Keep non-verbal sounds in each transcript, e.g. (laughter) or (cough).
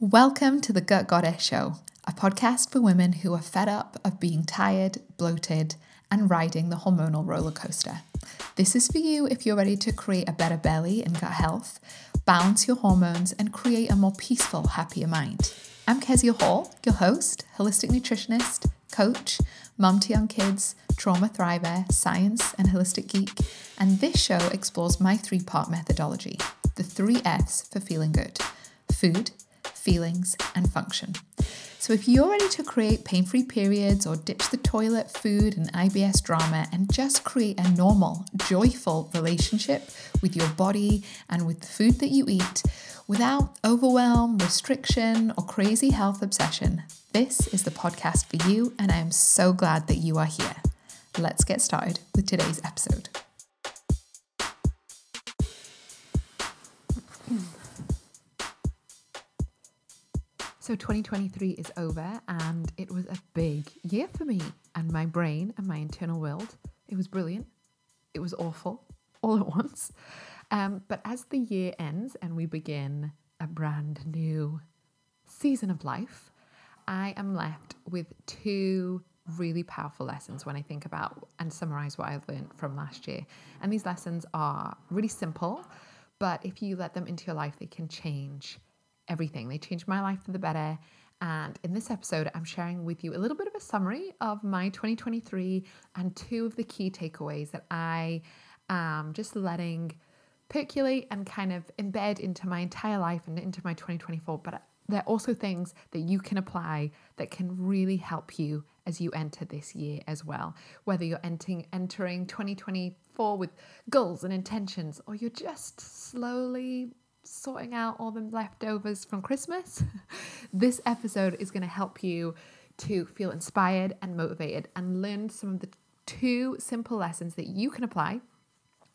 Welcome to the Gut Goddess Show, a podcast for women who are fed up of being tired, bloated, and riding the hormonal roller coaster. This is for you if you're ready to create a better belly and gut health, balance your hormones, and create a more peaceful, happier mind. I'm Kezia Hall, your host, holistic nutritionist, coach, mum to young kids, trauma thriver, science, and holistic geek, and this show explores my three part methodology the three F's for feeling good food, feelings, and function. So, if you're ready to create pain free periods or ditch the toilet, food, and IBS drama and just create a normal, joyful relationship with your body and with the food that you eat without overwhelm, restriction, or crazy health obsession, this is the podcast for you, and I am so glad that you are here. Let's get started with today's episode. So 2023 is over and it was a big year for me and my brain and my internal world. It was brilliant. It was awful (laughs) all at once. Um, but as the year ends and we begin a brand new season of life, I am left with two really powerful lessons when I think about and summarize what I've learned from last year. And these lessons are really simple, but if you let them into your life, they can change everything. They changed my life for the better. And in this episode, I'm sharing with you a little bit of a summary of my 2023 and two of the key takeaways that I am just letting percolate and kind of embed into my entire life and into my 2024. But they're also things that you can apply that can really help you as you enter this year as well. Whether you're entering, entering 2024 with goals and intentions, or you're just slowly sorting out all the leftovers from Christmas, (laughs) this episode is going to help you to feel inspired and motivated and learn some of the two simple lessons that you can apply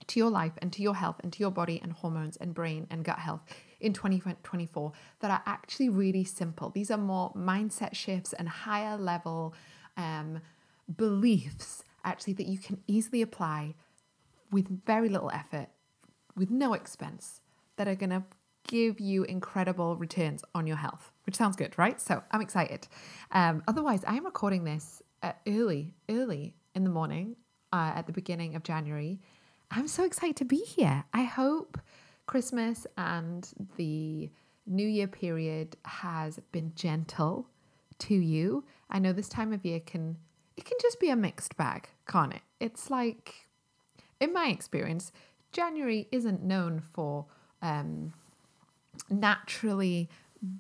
to your life and to your health and to your body and hormones and brain and gut health in 2024 that are actually really simple. These are more mindset shifts and higher level um, beliefs actually that you can easily apply with very little effort, with no expense, that are going to give you incredible returns on your health, which sounds good, right? So I'm excited. Um, otherwise, I am recording this uh, early, early in the morning uh, at the beginning of January. I'm so excited to be here. I hope Christmas and the New Year period has been gentle to you. I know this time of year can it can just be a mixed bag, can't it? It's like in my experience, January isn't known for um, naturally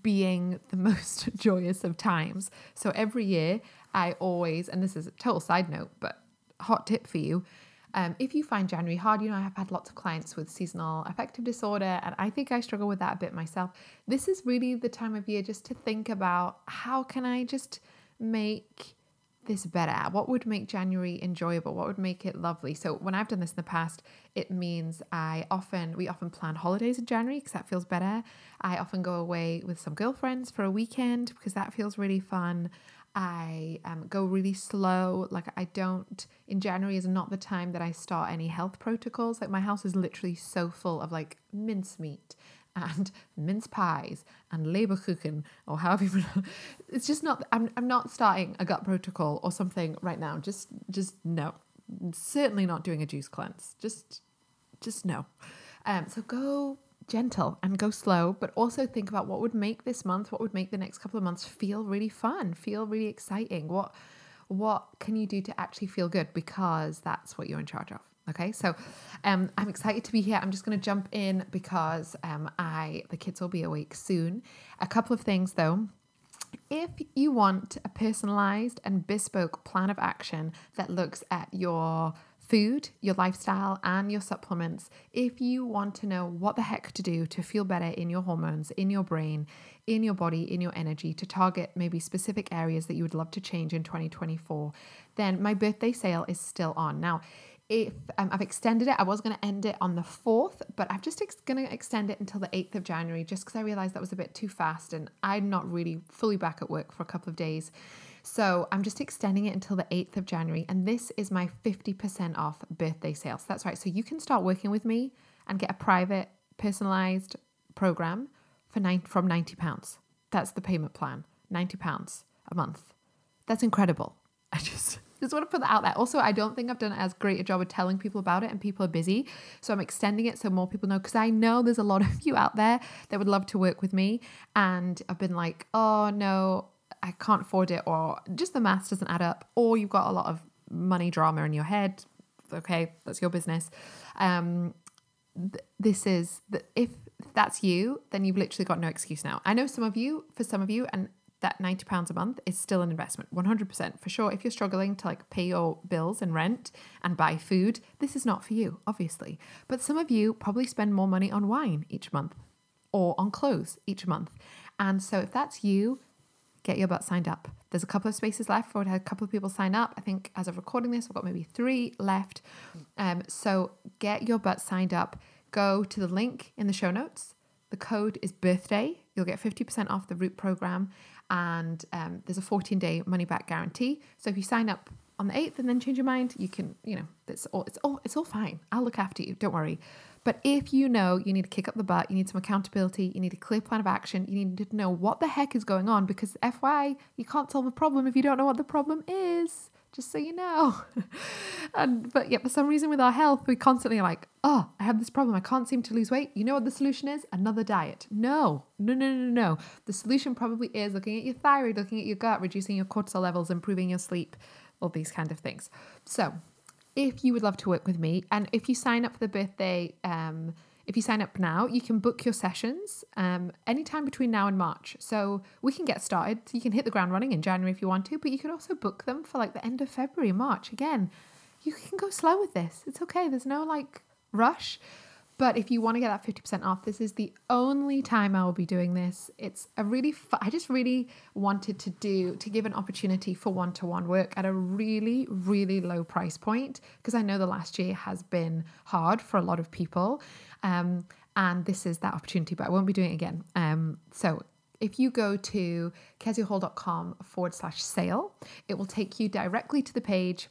being the (laughs) most joyous of times. So every year, I always, and this is a total side note, but hot tip for you. Um, if you find January hard, you know, I have had lots of clients with seasonal affective disorder, and I think I struggle with that a bit myself. This is really the time of year just to think about how can I just make this better? What would make January enjoyable? What would make it lovely? So when I've done this in the past, it means I often we often plan holidays in January because that feels better. I often go away with some girlfriends for a weekend because that feels really fun. I um, go really slow. Like I don't in January is not the time that I start any health protocols. Like my house is literally so full of like mincemeat and mince pies and Leberkuchen or however you (laughs) it's just not I'm, I'm not starting a gut protocol or something right now. Just just no. Certainly not doing a juice cleanse. Just just no. Um so go gentle and go slow but also think about what would make this month what would make the next couple of months feel really fun feel really exciting. What what can you do to actually feel good? Because that's what you're in charge of Okay, so um, I'm excited to be here. I'm just going to jump in because um, I the kids will be awake soon. A couple of things though. If you want a personalized and bespoke plan of action that looks at your food, your lifestyle, and your supplements, if you want to know what the heck to do to feel better in your hormones, in your brain, in your body, in your energy, to target maybe specific areas that you would love to change in 2024, then my birthday sale is still on. Now, if um, I've extended it, I was going to end it on the 4th, but I'm just ex- going to extend it until the 8th of January just because I realized that was a bit too fast and I'm not really fully back at work for a couple of days. So I'm just extending it until the 8th of January. And this is my 50% off birthday sales. That's right. So you can start working with me and get a private, personalized program for nine, from £90. That's the payment plan. £90 a month. That's incredible. (laughs) I just just want to put that out there. Also, I don't think I've done as great a job of telling people about it, and people are busy. So I'm extending it so more people know because I know there's a lot of you out there that would love to work with me. And I've been like, oh no, I can't afford it, or just the maths doesn't add up, or you've got a lot of money drama in your head. Okay, that's your business. Um, th- this is the, if that's you, then you've literally got no excuse now. I know some of you, for some of you, and that 90 pounds a month is still an investment 100% for sure. If you're struggling to like pay your bills and rent and buy food this is not for you obviously. But some of you probably spend more money on wine each month or on clothes each month. And so if that's you get your butt signed up. There's a couple of spaces left. For it had a couple of people sign up. I think as of recording this we've got maybe three left. Um, so get your butt signed up. Go to the link in the show notes the code is birthday you'll get 50% off the root program and um, there's a 14 day money back guarantee. So if you sign up on the 8th and then change your mind, you can, you know, it's all it's all it's all fine. I'll look after you. Don't worry. But if you know you need to kick up the butt, you need some accountability, you need a clear plan of action, you need to know what the heck is going on because FY, you can't solve a problem if you don't know what the problem is just so you know. (laughs) and but yet for some reason with our health, we constantly are like, oh, I have this problem. I can't seem to lose weight. You know what the solution is? Another diet. No, no, no, no, no. The solution probably is looking at your thyroid, looking at your gut, reducing your cortisol levels, improving your sleep, all these kind of things. So if you would love to work with me, and if you sign up for the birthday um if you sign up now, you can book your sessions um, anytime between now and March. So we can get started. You can hit the ground running in January if you want to, but you can also book them for like the end of February, March. Again, you can go slow with this. It's okay. There's no like rush. But if you want to get that 50% off, this is the only time I will be doing this. It's a really, fu- I just really wanted to do, to give an opportunity for one to one work at a really, really low price point because I know the last year has been hard for a lot of people. Um, and this is that opportunity, but I won't be doing it again. Um, so if you go to keziahall.com forward slash sale, it will take you directly to the page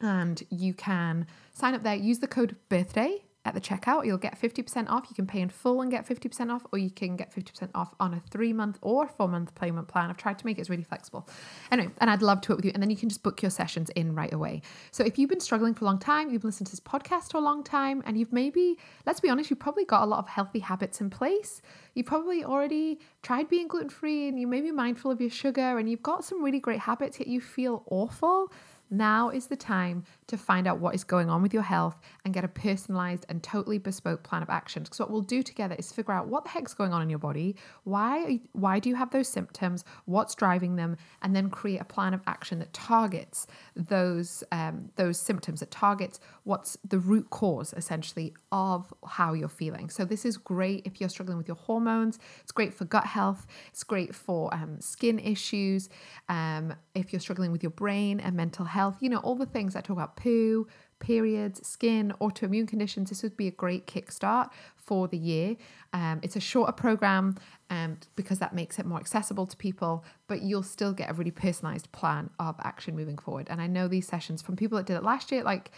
and you can sign up there, use the code birthday at the checkout. You'll get 50% off. You can pay in full and get 50% off, or you can get 50% off on a three month or four month payment plan. I've tried to make it really flexible. Anyway, and I'd love to work with you. And then you can just book your sessions in right away. So if you've been struggling for a long time, you've listened to this podcast for a long time, and you've maybe, let's be honest, you've probably got a lot of healthy habits in place. You've probably already tried being gluten free and you may be mindful of your sugar and you've got some really great habits, yet you feel awful now is the time to find out what is going on with your health and get a personalized and totally bespoke plan of action. Because what we'll do together is figure out what the heck's going on in your body, why why do you have those symptoms, what's driving them, and then create a plan of action that targets those um, those symptoms, that targets what's the root cause essentially of how you're feeling. So this is great if you're struggling with your hormones. It's great for gut health. It's great for um, skin issues. Um, if you're struggling with your brain and mental health health, you know, all the things I talk about poo, periods, skin, autoimmune conditions. This would be a great kickstart for the year. Um, it's a shorter program um, because that makes it more accessible to people, but you'll still get a really personalized plan of action moving forward. And I know these sessions from people that did it last year, like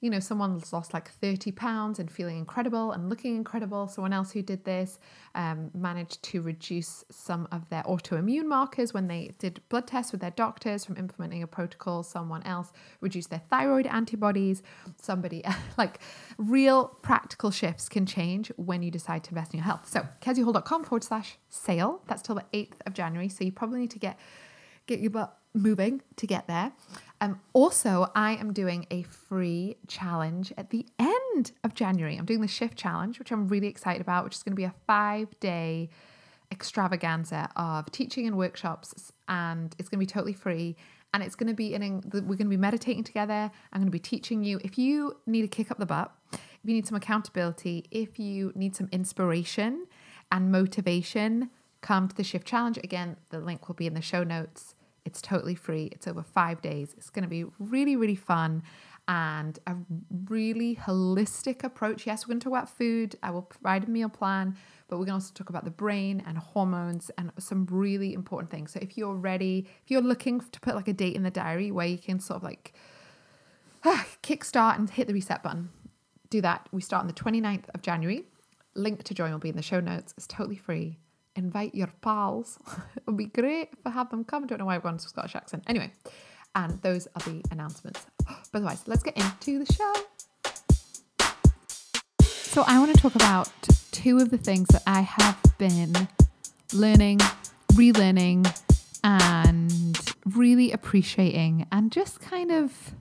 you know, someone's lost like 30 pounds and feeling incredible and looking incredible. Someone else who did this um, managed to reduce some of their autoimmune markers when they did blood tests with their doctors from implementing a protocol. Someone else reduced their thyroid antibodies. Somebody, (laughs) like real practical shifts can change when you decide to invest in your health. So, keziahall.com forward slash sale. That's till the 8th of January. So, you probably need to get, get your butt moving to get there. Um, also, I am doing a free challenge at the end of January. I'm doing the shift challenge, which I'm really excited about, which is going to be a five day extravaganza of teaching and workshops, and it's going to be totally free. And it's going to be in, we're going to be meditating together. I'm going to be teaching you. If you need to kick up the butt, if you need some accountability, if you need some inspiration and motivation, come to the shift challenge. Again, the link will be in the show notes. It's totally free. It's over five days. It's going to be really, really fun and a really holistic approach. Yes, we're going to talk about food. I will provide a meal plan, but we're going to also talk about the brain and hormones and some really important things. So if you're ready, if you're looking to put like a date in the diary where you can sort of like (sighs) kickstart and hit the reset button, do that. We start on the 29th of January. Link to join will be in the show notes. It's totally free invite your pals. (laughs) it would be great if I have them come. I don't know why I've gone to Scottish accent. Anyway, and those are the announcements. (gasps) But otherwise, let's get into the show. So, I want to talk about two of the things that I have been learning, relearning, and really appreciating, and just kind of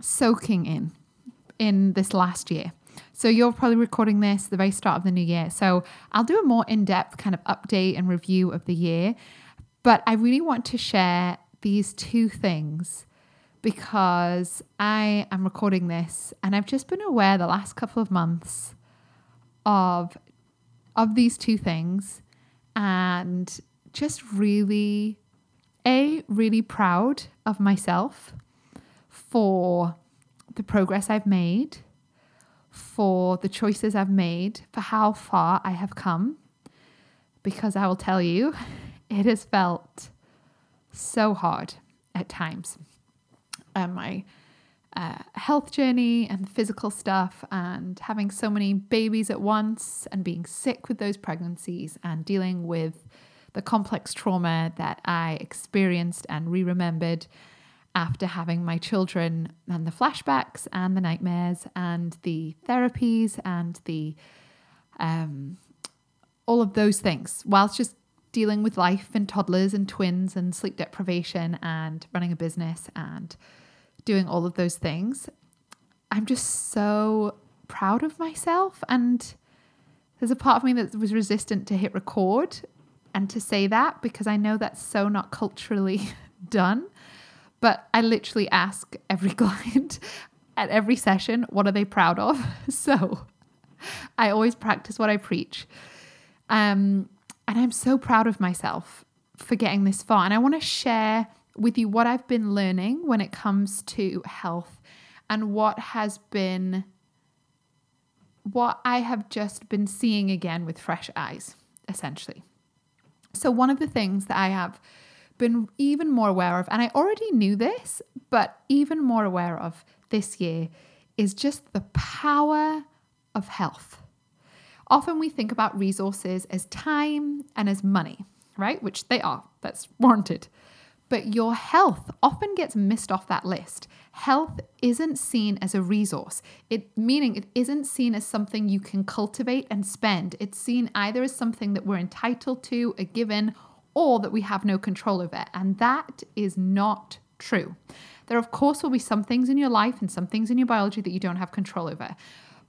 soaking in in this last year. So you're probably recording this the very start of the new year. So I'll do a more in-depth kind of update and review of the year, but I really want to share these two things because I am recording this and I've just been aware the last couple of months of of these two things and just really a really proud of myself for the progress I've made, for the choices I've made, for how far I have come. Because I will tell you, (laughs) it has felt so hard at times. Um, my uh, health journey and physical stuff, and having so many babies at once, and being sick with those pregnancies, and dealing with the complex trauma that I experienced and re remembered after having my children and the flashbacks and the nightmares and the therapies and the um, all of those things whilst just dealing with life and toddlers and twins and sleep deprivation and running a business and doing all of those things i'm just so proud of myself. And there's a part of me that was resistant to hit record and to say that because i know that's so not culturally (laughs) done but I literally ask every (laughs) client at every session, what are they proud of? (laughs) So I always practice what I preach. Um, and I'm so proud of myself for getting this far. And I want to share with you what I've been learning when it comes to health and what has been, what I have just been seeing again with fresh eyes, essentially. So, one of the things that I have been even more aware of, and I already knew this, but even more aware of this year, is just the power of health. Often we think about resources as time and as money, right? Which they are, that's (laughs) warranted. But your health often gets missed off that list. Health isn't seen as a resource, it meaning it isn't seen as something you can cultivate and spend. It's seen either as something that we're entitled to, a given, or that we have no control over. And that is not true. There, of course, will be some things in your life and some things in your biology that you don't have control over,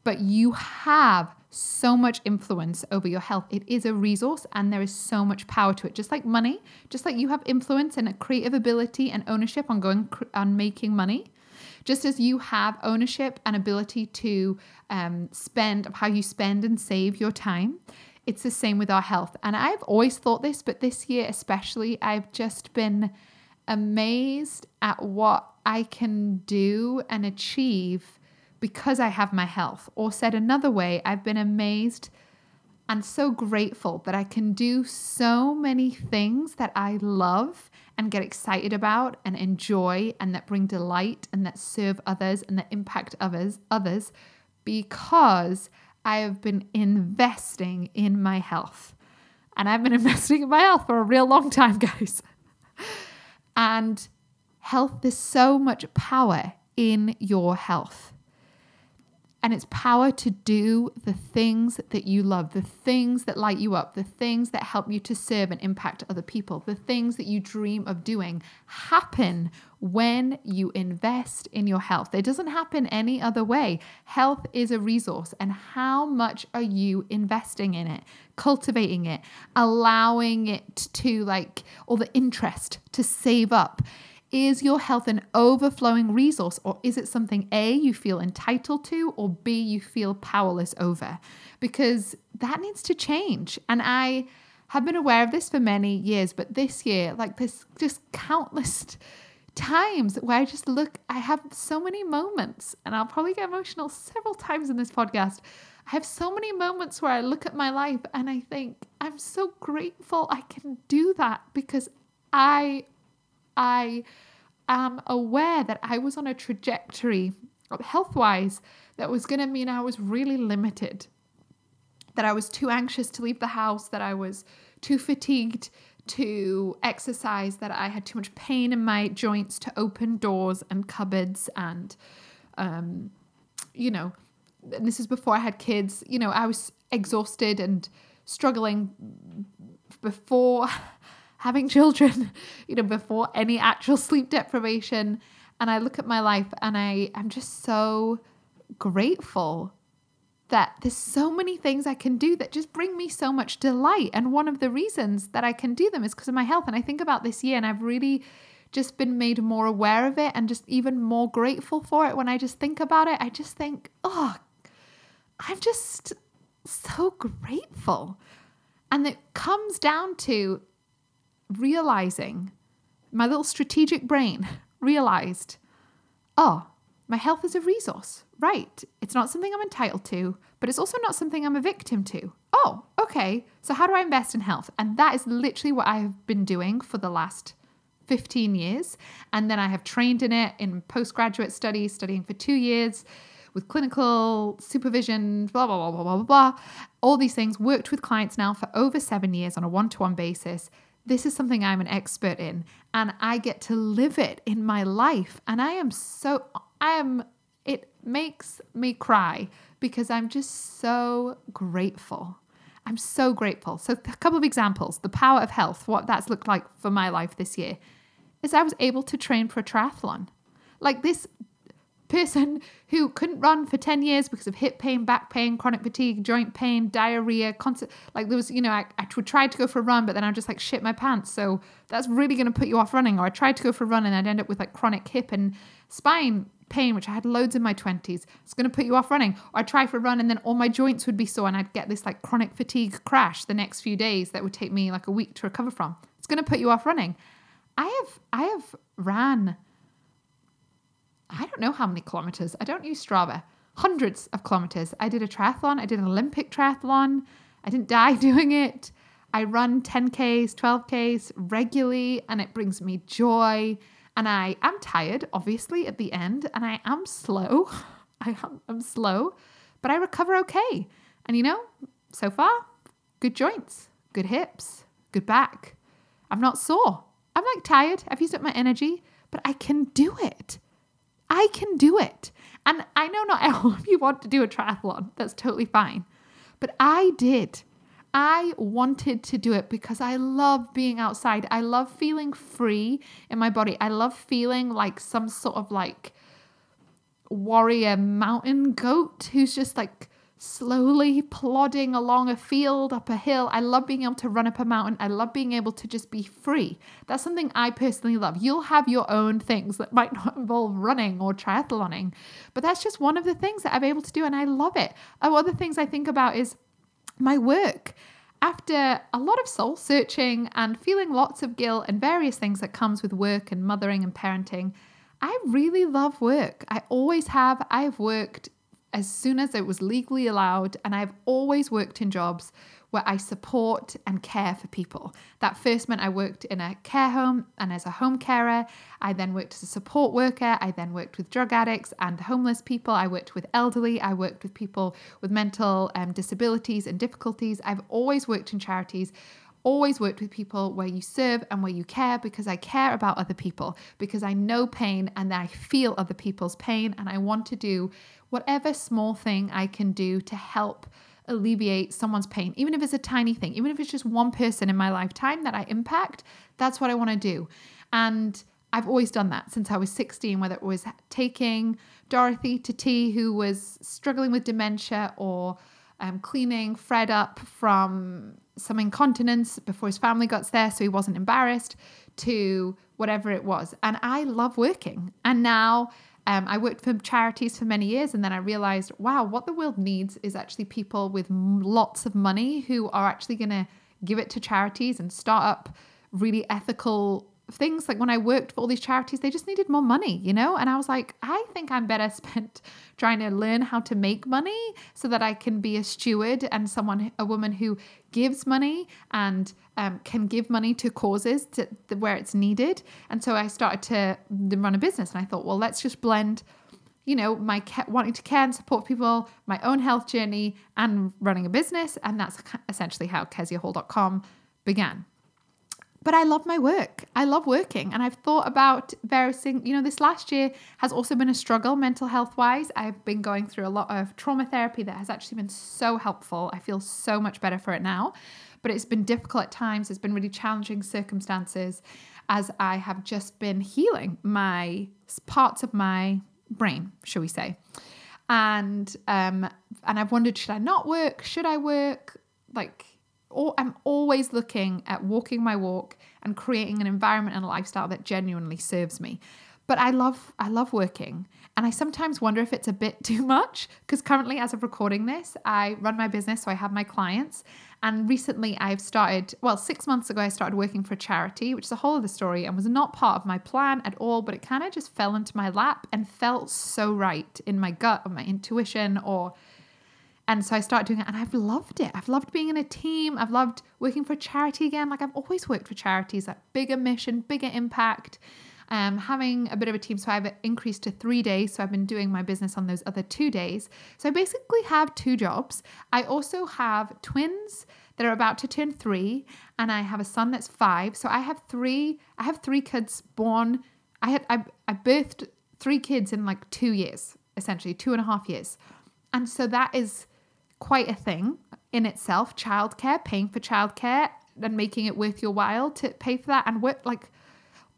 but you have so much influence over your health. It is a resource and there is so much power to it. Just like money, just like you have influence and a creative ability and ownership on going on making money, just as you have ownership and ability to um, spend how you spend and save your time it's the same with our health. And I've always thought this, but this year especially, I've just been amazed at what I can do and achieve because I have my health. Or said another way, I've been amazed and so grateful that I can do so many things that I love and get excited about and enjoy and that bring delight and that serve others and that impact others others because I have been investing in my health. And I've been (laughs) investing in my health for a real long time, (laughs) guys. and health, there's so much power in your health and it's power to do the things that you love, the things that light you up, the things that help you to serve and impact other people, the things that you dream of doing happen when you invest in your health. It doesn't happen any other way. Health is a resource, and how much are you investing in it, cultivating it, allowing it to like all the interest to save up? Is your health an overflowing resource, or is it something A, you feel entitled to, or B, you feel powerless over? Because that needs to change. And I have been aware of this for many years, but this year, like this, just countless times where I just look, I have so many moments, and I'll probably get emotional several times in this podcast. I have so many moments where I look at my life and I think, I'm so grateful I can do that because I I am aware that I was on a trajectory health wise that was going to mean I was really limited. that I was too anxious to leave the house, that I was too fatigued to exercise, that I had too much pain in my joints to open doors and cupboards and um, you know, and this is before I had kids, you know, I was exhausted and struggling before (laughs) having (laughs) children, you know, before any actual (laughs) sleep deprivation. And I look at my life and I am just so grateful that there's so many things I can do that just bring me so much delight. And one of the reasons that I can do them is because of my health. And I think about this year and I've really just been made more aware of it and just even more grateful for it when I just think about it. I just think, oh, I'm just so grateful. And it comes down to realizing my little strategic brain (laughs) realized, oh, my health is a resource. Right. It's not something I'm entitled to, but it's also not something I'm a victim to. Oh, okay. So, how do I invest in health? And that is literally what I have been doing for the last 15 years. And then I have trained in it in postgraduate studies, studying for two years with clinical supervision, blah, blah, blah, blah, blah, blah. All these things, worked with clients now for over seven years on a one to one basis. This is something I'm an expert in, and I get to live it in my life. And I am so, I am, it makes me cry because I'm just so grateful. I'm so grateful. So, a couple of examples the power of health, what that's looked like for my life this year is I was able to train for a triathlon. Like this person who couldn't run for 10 years because of hip pain, back pain, chronic fatigue, joint pain, diarrhea, constant, like there was, you know, I, I tried to go for a run, but then I just like shit my pants. So that's really going to put you off running. Or I tried to go for a run and I'd end up with like chronic hip and spine pain, which I had loads in my 20s. It's going to put you off running. Or I'd try for a run and then all my joints would be sore and I'd get this like chronic fatigue crash the next few days that would take me like a week to recover from. It's going to put you off running. I have I have ran I don't know how many kilometers. I don't use Strava. Hundreds of kilometers. I did a triathlon. I did an Olympic triathlon. I didn't die (laughs) doing it. I run 10Ks, 12Ks regularly, and it brings me joy. And I am tired, obviously, at the end, and I am slow. (laughs) I am I'm slow, but I recover okay. And you know, so far, good joints, good hips, good back. I'm not sore. I'm like tired. I've used up my energy, but I can do it. I can do it. And I know not (laughs) all of you want to do a triathlon. That's totally fine. But I did. I wanted to do it because I love being outside. I love feeling free in my body. I love feeling like some sort of like warrior mountain goat who's just like slowly plodding along a field, up a hill. I love being able to run up a mountain. I love being able to just be free. That's something I personally love. You'll have your own things that might (laughs) not involve running or triathloning, but that's just one of the things that I'm able to do, and I love it. Oh, other things I think about is my work. After a lot of soul searching and feeling lots of guilt and various things that comes with work and mothering and parenting, I really love work. I always have. I've worked as soon as it was legally allowed. And I've always worked in jobs where I support and care for people. That first meant I worked in a care home and as a home carer. I then worked as a support worker. I then worked with drug addicts and homeless people. I worked with elderly. I worked with people with mental um, disabilities and difficulties. I've always worked in charities always worked with people where you serve and where you care because I care about other people, because I know pain and I feel other people's pain, and I want to do whatever small thing I can do to help alleviate someone's pain, even if it's a tiny thing, even if it's just one person in my lifetime that I impact, that's what I want to do. And I've always done that since I was 16, whether it was taking Dorothy to tea, who was struggling with dementia, or um, cleaning Fred up from some incontinence before his family got there so he wasn't embarrassed to whatever it was. And I love working. And now um, I worked for charities for many years and then I realized, wow, what the world needs is actually people with lots of money who are actually going to give it to charities and start up really ethical things like when I worked for all these charities, they just needed more money, you know? And I was like, I think I'm better (laughs) spent trying to learn how to make money so that I can be a steward and someone, a woman who gives money and um, can give money to causes to, to where it's needed. And so I started to run a business and I thought, well, let's just blend you know, my wanting to care and support people, my own health journey, and running a business. And that's essentially how keziahall.com began. But I love my work. I love working. And I've thought about various things. You know, this last year has also been a struggle mental health wise. I've been going through a lot of trauma therapy that has actually been so helpful. I feel so much better for it now. But it's been difficult at times. It's been really challenging circumstances as I have just been healing my parts of my brain, shall we say. And um and I've wondered should I not work? Should I work? Like or I'm always looking at walking my walk and creating an environment and a lifestyle that genuinely serves me. But I love I love working and I sometimes wonder if it's a bit (laughs) too much because currently as of recording this, I run my business so I have my clients and recently I've started well 6 months ago I started working for a charity, which is a whole other story and was not part of my plan at all, but it kind of just fell into my lap and felt so right in my gut or my intuition or and so I started doing it and I've loved it. I've loved being in a team. I've loved working for a charity again. Like I've always worked for charities, like bigger mission, bigger impact. Um, having a bit of a team. So I've increased to three days. So I've been doing my business on those other two days. So I basically have two jobs. I also have twins that are about to turn three, and I have a son that's five. So I have three. I have three kids born. I had I, I birthed three kids in like two years, essentially two and a half years, and so that is quite a thing in itself. Childcare, paying for childcare and making it worth your while to pay for that and work like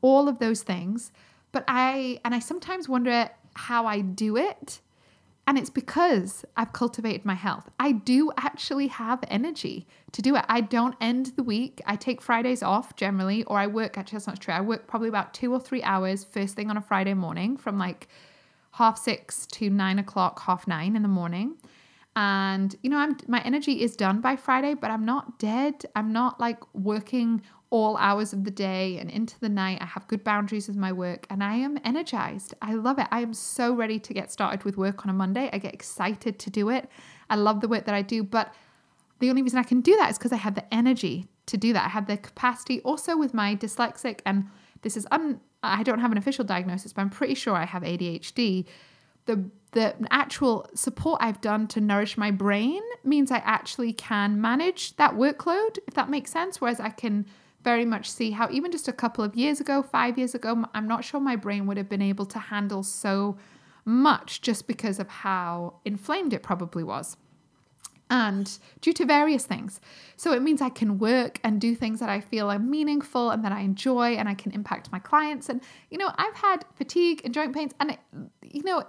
all of those things. But I and I sometimes wonder how I do it. And it's because I've cultivated my health. I do actually have energy to do it. I don't end the week. I take Fridays off generally, or I work, actually, that's not true. I work probably about two or three hours first thing on a Friday morning from like half six to nine o'clock, half nine in the morning and you know i'm my energy is done by friday but i'm not dead. I'm not like working all hours of the day and into the night. I have good boundaries with my work and i am energized. I love it. I am so ready to get started with work on a monday. I get excited to do it. I love the work that i do but the only reason i can do that is because i have the energy to do that. I have the capacity also with my dyslexic and this is un i don't have an official diagnosis but i'm pretty sure i have adhd the the actual support I've done to nourish my brain means I actually can manage that workload, if that makes sense. Whereas I can very much see how, even just a couple of years ago, five years ago, I'm not sure my brain would have been able to handle so much just because of how inflamed it probably was. And due to various things. So it means I can work and do things that I feel are meaningful and that I enjoy and I can impact my clients. And, you know, I've had fatigue and joint pains, and, it, you know,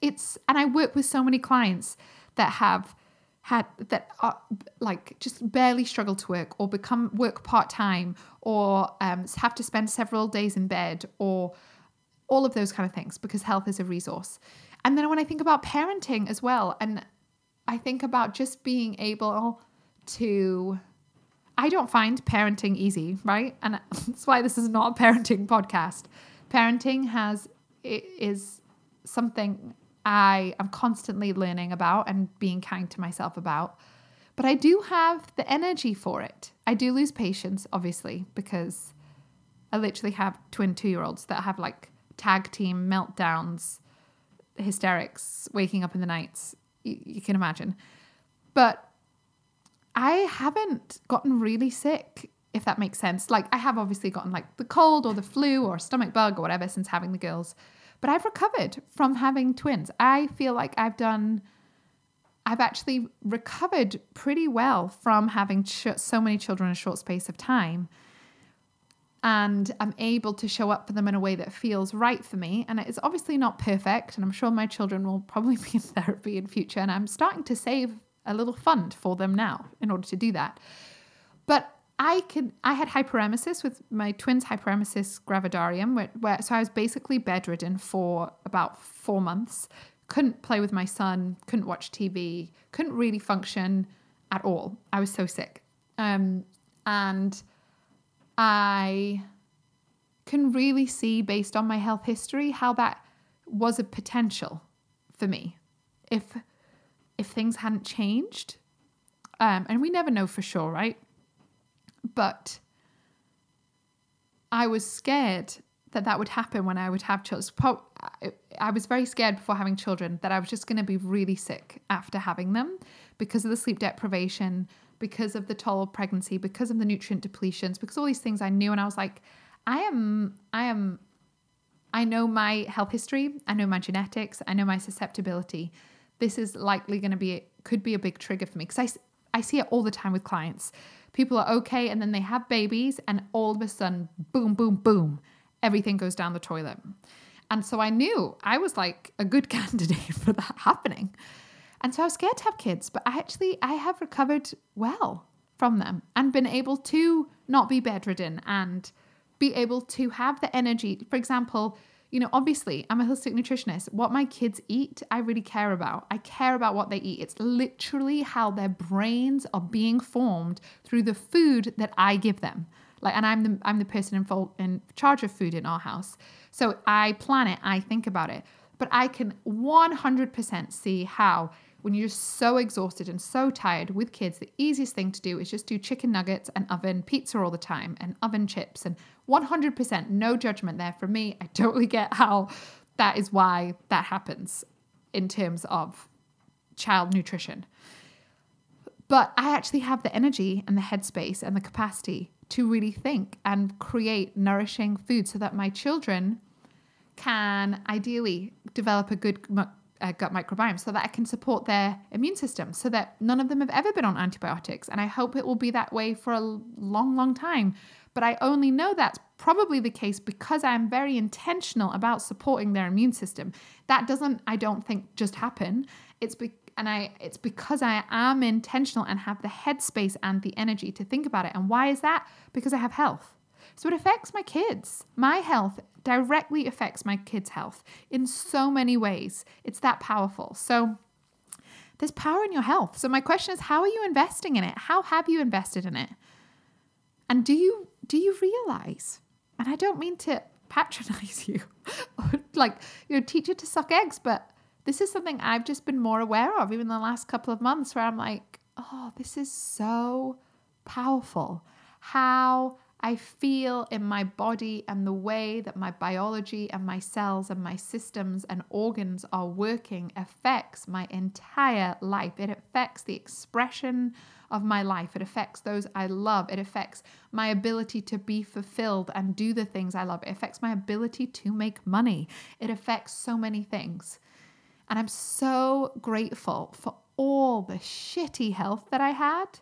it's and I work with so many clients that have had that are like just barely struggle to work or become work part time or um, have to spend several days in bed or all of those kind of things because health is a resource. And then when I think about parenting as well, and I think about just being able to. I don't find parenting easy, right? And (laughs) that's why this is not a parenting podcast. Parenting has is something I am constantly learning about and being kind to myself about. But I do have the energy for it. I do lose patience, obviously, because I literally have twin two year olds that have like tag team meltdowns, hysterics, waking up in the nights. You, you can imagine. But I haven't gotten really sick, if that makes sense. Like, I have obviously gotten like the cold or the flu or stomach bug or whatever since having the girls. But I've recovered from having twins. I feel like I've done, I've actually recovered pretty well from having ch- so many children in a short space of time. And I'm able to show up for them in a way that feels right for me. And it's obviously not perfect. And I'm sure my children will probably (laughs) be in therapy in future. And I'm starting to save a little fund for them now in order to do that. But I could I had hyperemesis with my twins hyperemesis gravidarum where, where so I was basically bedridden for about 4 months. Couldn't play with my son couldn't watch TV couldn't really function at all. I was so sick. Um, and I can really see based on my health history how that was a potential for me. If if things hadn't changed um, and we never know for sure right but I was scared that that would happen when I would have children. I was very scared before having children that I was just going to be really sick after having them because of the sleep deprivation, because of the toll of pregnancy, because of the nutrient depletions, because all these things I knew. And I was like, I am, I am, I know my health history, I know my genetics, I know my susceptibility. This is likely going to be, could be a big trigger for me because I, I see it all the time with clients. People are okay and then they have babies, and all of a sudden, boom, boom, boom, everything goes down the toilet. And so I knew I was like a good (laughs) candidate for that happening. And so I was scared to have kids, but I actually I have recovered well from them and been able to not be bedridden and be able to have the energy. For example, you know, obviously, I'm a holistic nutritionist. What my kids eat, I really care about. I care about what they eat. It's literally how their brains are being formed through the food that I give them. Like, and I'm the I'm the person involved in charge of food in our house. So I plan it, I think about it. But I can 100% see how when you're just so exhausted and so tired with kids, the easiest thing to do is just do chicken nuggets and oven pizza all the time and oven chips and 100% no judgment there from me. I totally get how that is why that happens in terms of child nutrition. But I actually have the energy and the headspace and the capacity to really think and create nourishing food so that my children can ideally develop a good uh, gut microbiome so that I can support their immune system so that none of them have ever been on antibiotics. And I hope it will be that way for a long, long time. But I only know that's probably the case because I'm very intentional about supporting their immune system. That doesn't, I don't think, just happen. It's be- and I it's because I am intentional and have the headspace and the energy to think about it. And why is that? Because I have health. So it affects my kids. My health directly affects my kids' health in so many ways. It's that powerful. So there's power in your health. So my question is how are you investing in it? How have you invested in it? And do you do you realize? And I don't mean to (laughs) patronize you (laughs) or like you know teach you to suck eggs, but this is something I've just been more aware of even the last couple of months where I'm like, oh, this is so powerful. How I feel in my body and the way that my biology and my cells and my systems and organs are working affects my entire life. It affects the expression of my life. It affects those I love. It affects my ability to be fulfilled and do the things I love. It affects my ability to make money. It affects so many things. And I'm so grateful for all the shitty health that I had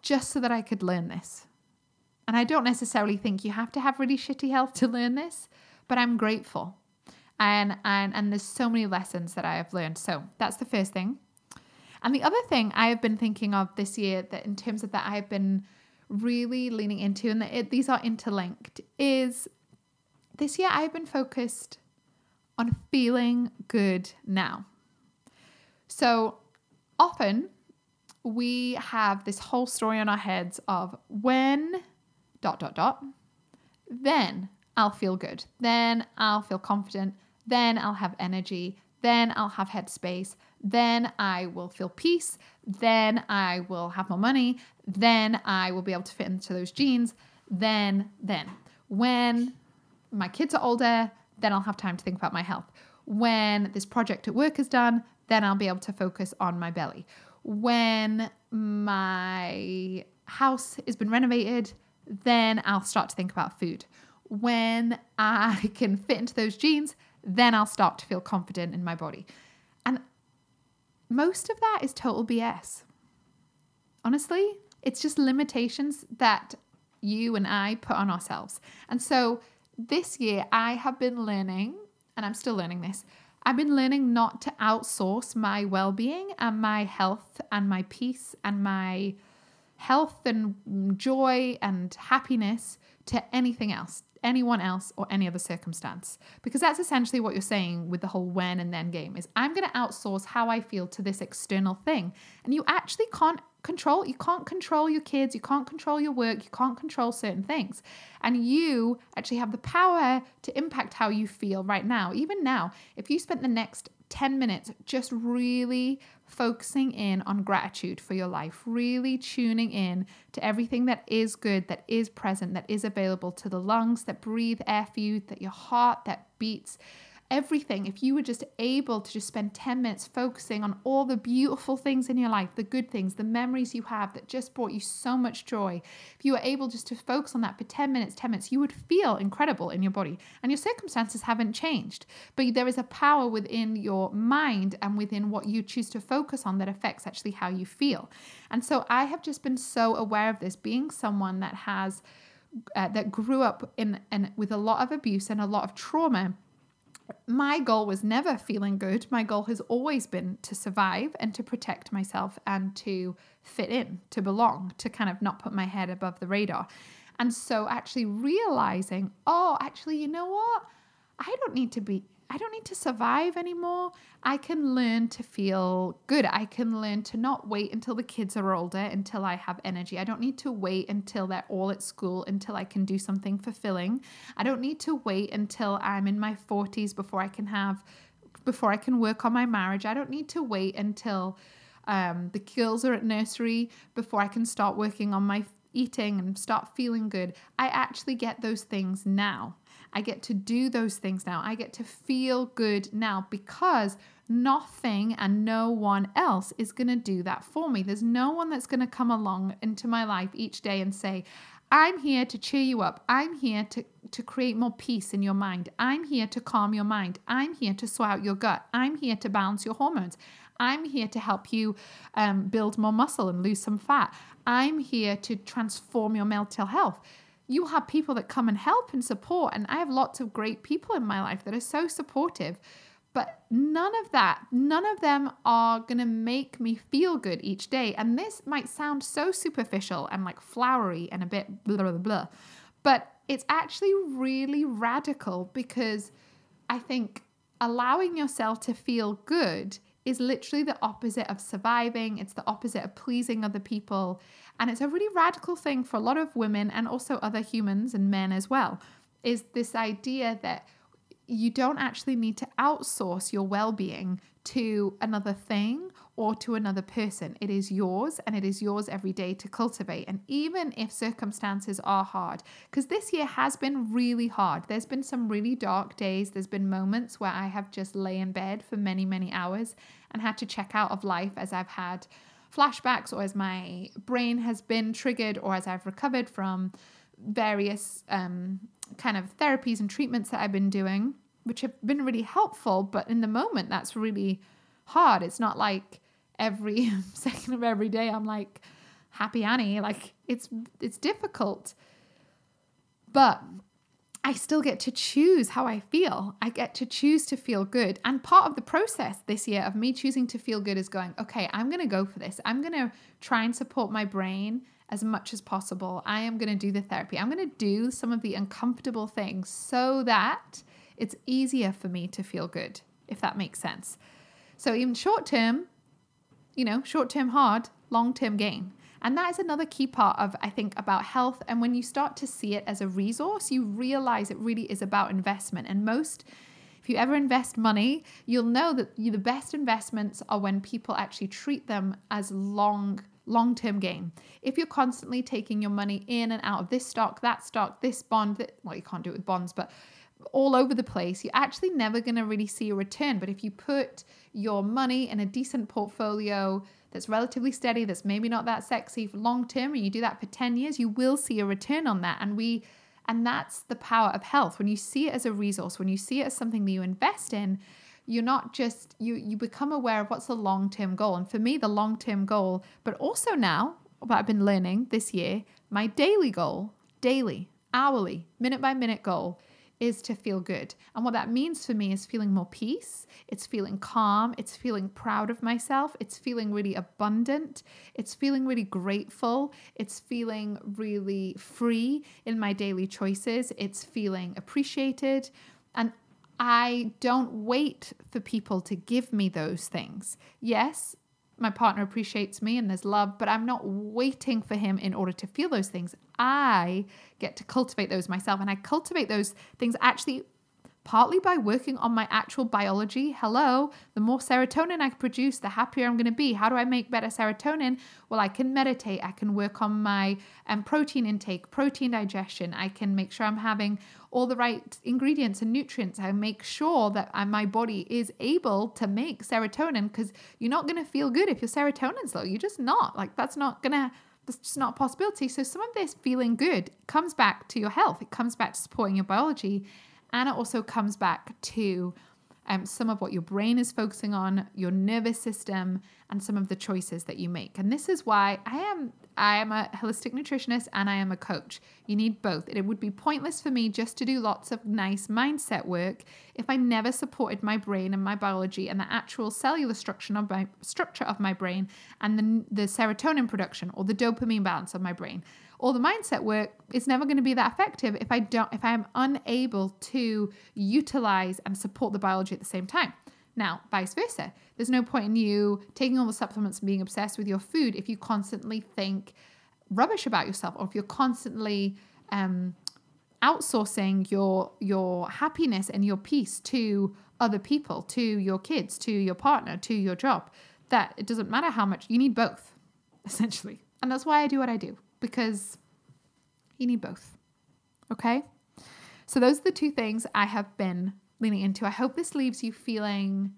just so that I could learn this. And I don't necessarily think you have to have really shitty health to learn this, but I'm grateful. And and and there's so many lessons that I have learned. So that's the first thing. And the other thing I have been thinking of this year that in terms of that I have been really leaning into and that it, these are interlinked is this year I've been focused on feeling good now. So often we have this whole story on our heads of when dot, dot, dot. Then I'll feel good. Then I'll feel confident. Then I'll have energy. Then I'll have headspace. Then I will feel peace. Then I will have more money. Then I will be able to fit into those jeans. Then, then. When my kids are older, then I'll have time to think about my health. When this project at work is done, then I'll be able to focus on my belly. When my house has been renovated, then I'll start to think about food. When I (laughs) can fit into those jeans, then I'll start to feel confident in my body. And most of that is total BS. Honestly, it's just limitations that you and I put on ourselves. And so this year, I have been learning, and I'm still learning this. I've been learning not to outsource my well being and my health and my peace and my health and joy and happiness to anything else, anyone else, or any other circumstance. Because that's essentially what you're saying with the whole when and then game is I'm going to outsource how I feel to this external thing. And you actually can't control you can't control your kids you can't control your work you can't control certain things and you actually have the power to impact how you feel right now even now if you spent the next 10 minutes just really focusing in on gratitude for your life, really tuning in to everything that is good, that is present, that is available to the lungs that breathe air for you, that your heart that beats, everything, if you were just able to just spend 10 minutes focusing on all the beautiful things in your life, the good things, the memories you have that just brought you so much joy, if you were able just to focus on that for 10 minutes, 10 minutes, you would feel incredible in your body. And your circumstances haven't changed. But there is a power within your mind and within what you choose to focus on that affects actually how you feel. And so I have just been so aware of this, being someone that has. Uh, that grew up in and with a lot of abuse and a lot of trauma my goal was never feeling good. My goal has always been to survive and to protect myself and to fit in, to belong, to kind of not put my head above the radar. And so actually realizing, oh, actually, you know what? I don't need to be I don't need to survive anymore. I can learn to feel good. I can learn to not wait until the kids are older until I have energy. I don't need to wait until they're all at school until I can do something fulfilling. I don't need to wait until I'm in my 40s before I can have before I can work on my marriage. I don't need to wait until um, the girls are at nursery before I can start working on my eating and start feeling good. I actually get those things now. I get to do those things now. I get to feel good now because nothing and no one else is going to do that for me. There's no one that's going to come along into my life each day and say, I'm here to cheer you up. I'm here to, to create more peace in your mind. I'm here to calm your mind. I'm here to sort out your gut. I'm here to balance your hormones. I'm here to help you um, build more muscle and lose some fat. I'm here to transform your mental health you have people that come and help and support. And I have lots of great people in my life that are so supportive. But none of that, none of them are going to make me feel good each day. And this might sound so superficial and like flowery and a bit blah, blah, blah. But it's actually really radical because I think allowing yourself to feel good is literally the opposite of surviving. It's the opposite of pleasing other people. And it's a really radical thing for a lot of women and also other humans and men as well, is this idea that you don't actually need to outsource your well being to another thing or to another person. It is yours and it is yours every day to cultivate. And even if circumstances are hard, because this year has been really hard, there's been some really dark days. There's been moments where I have just lay in bed for many, many hours and had to check out of life as I've had flashbacks or as my brain has been triggered or as I've recovered from various um, kind of therapies and treatments that I've been doing, which have been really helpful. But in the moment, that's really hard. It's not like every (laughs) second of every day I'm like happy Annie. Like it's it's difficult. But I still get to choose how I feel. I get to choose to feel good. And part of the process this year of me choosing to feel good is going, okay, I'm going to go for this. I'm going to try and support my brain as much as possible. I am going to do the therapy. I'm going to do some of the uncomfortable things so that it's easier for me to feel good, if that makes sense. So, even short term, you know, short term hard, long term gain. And that is another key part of, I think, about health. And when you start to see it as a resource, you realize it really is about investment. And most, if you ever invest money, you'll know that the best investments are when people actually treat them as long long term gain. If you're constantly taking your money in and out of this stock, that stock, this bond, that, well, you can't do it with bonds, but all over the place, you're actually never going to really see a return. But if you put your money in a decent portfolio that's relatively steady, that's maybe not that sexy for long term, and you do that for 10 years, you will see a return on that. And we and that's the power of health. When you see it as a resource, when you see it as something that you invest in, you're not just you you become aware of what's the long-term goal. And for me, the long-term goal, but also now, what I've been learning this year, my daily goal, daily, hourly, minute by minute goal is to feel good. And what that means for me is feeling more peace, it's feeling calm, it's feeling proud of myself, it's feeling really abundant, it's feeling really grateful, it's feeling really free in my daily choices, it's feeling appreciated. And I don't wait for people to give me those things. Yes, my partner appreciates me and there's love, but I'm not waiting for him in order to feel those things. I get to cultivate those myself and I cultivate those things actually partly by working on my actual biology. Hello, the more serotonin I produce, the happier I'm going to be. How do I make better serotonin? Well, I can meditate, I can work on my um, protein intake, protein digestion, I can make sure I'm having all the right ingredients and nutrients. I make sure that uh, my body is able to make serotonin because you're not going to feel good if your serotonin's low. You're just not. Like, that's not going to that's just not a possibility. So some of this feeling good comes back to your health. It comes back to supporting your biology. And it also comes back to um, some of what your brain is focusing on, your nervous system, and some of the choices that you make. And this is why I am I am a holistic nutritionist and I am a coach. You need both. It would be pointless for me just to do lots of nice mindset work if I never supported my brain and my biology and the actual cellular structure of my structure of my brain and the, the serotonin production or the dopamine balance of my brain all the mindset work is never going to be that effective if I don't if I am unable to utilize and support the biology at the same time. Now, vice versa. There's no point in you taking all the supplements and being obsessed with your food if you constantly think rubbish about yourself or if you're constantly um, outsourcing your your happiness and your peace to other people, to your kids, to your partner, to your job. That it doesn't matter how much you need both, (laughs) essentially. And that's why I do what I do because you need both. Okay? So, those are the two things I have been leaning into. I hope this leaves you feeling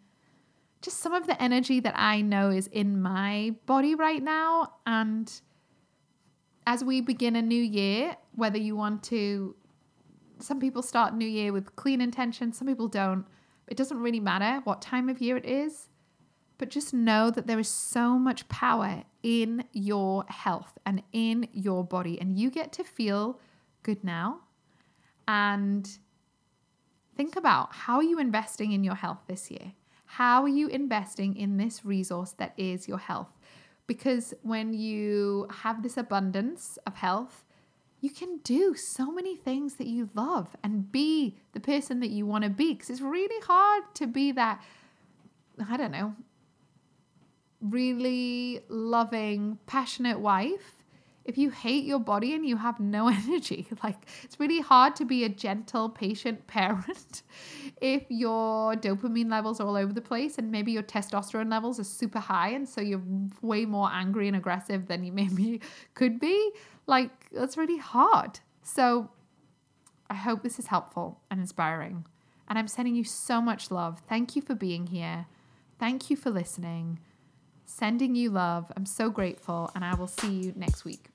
just some of the energy that I know is in my body right now. And as we begin a new year, whether you want to, some people start new year with clean intentions, some people don't. It doesn't really matter what time of year it is. But just know that there is so much power in your health and in your body, and you get to feel good now. And think about how are you investing in your health this year? How are you investing in this resource that is your health? Because when you have this abundance of health, you can do so many things that you love and be the person that you want to be. Because it's really hard to be that, I don't know, really loving, passionate wife if you hate your body and you have no (laughs) energy. Like, it's really hard to be a gentle, patient (laughs) parent if your dopamine levels are all over the place and maybe your testosterone levels are super high. And so you're way more angry and aggressive than you (laughs) maybe could be. Like, that's really hard. So, I hope this is helpful and inspiring. And I'm sending you so much love. Thank you for being here. Thank you for listening sending you love. I'm so grateful, and I will see you next week.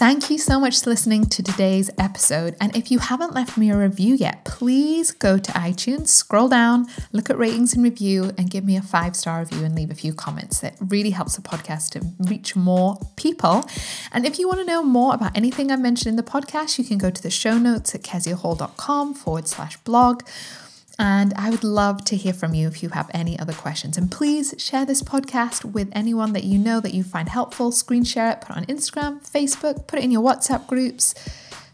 Thank you so much for listening to today's episode. And if you haven't left me a review yet, please go to iTunes, scroll down, look at ratings and review, and give me a five star review and leave a few comments. That really helps the podcast to reach more people. And if you want to know more about anything I mentioned in the podcast, you can go to the show notes at keziahall.com forward slash blog and I would love to hear from you if you have any other questions. And please share this podcast with anyone that you know that you find helpful. Screen share it, put it on Instagram, Facebook, put it in your WhatsApp groups,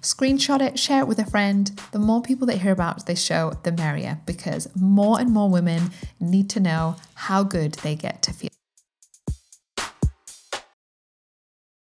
screenshot it, share it with a friend. The more people that hear about this show, the merrier, because more and more women need to know how good they get to feel.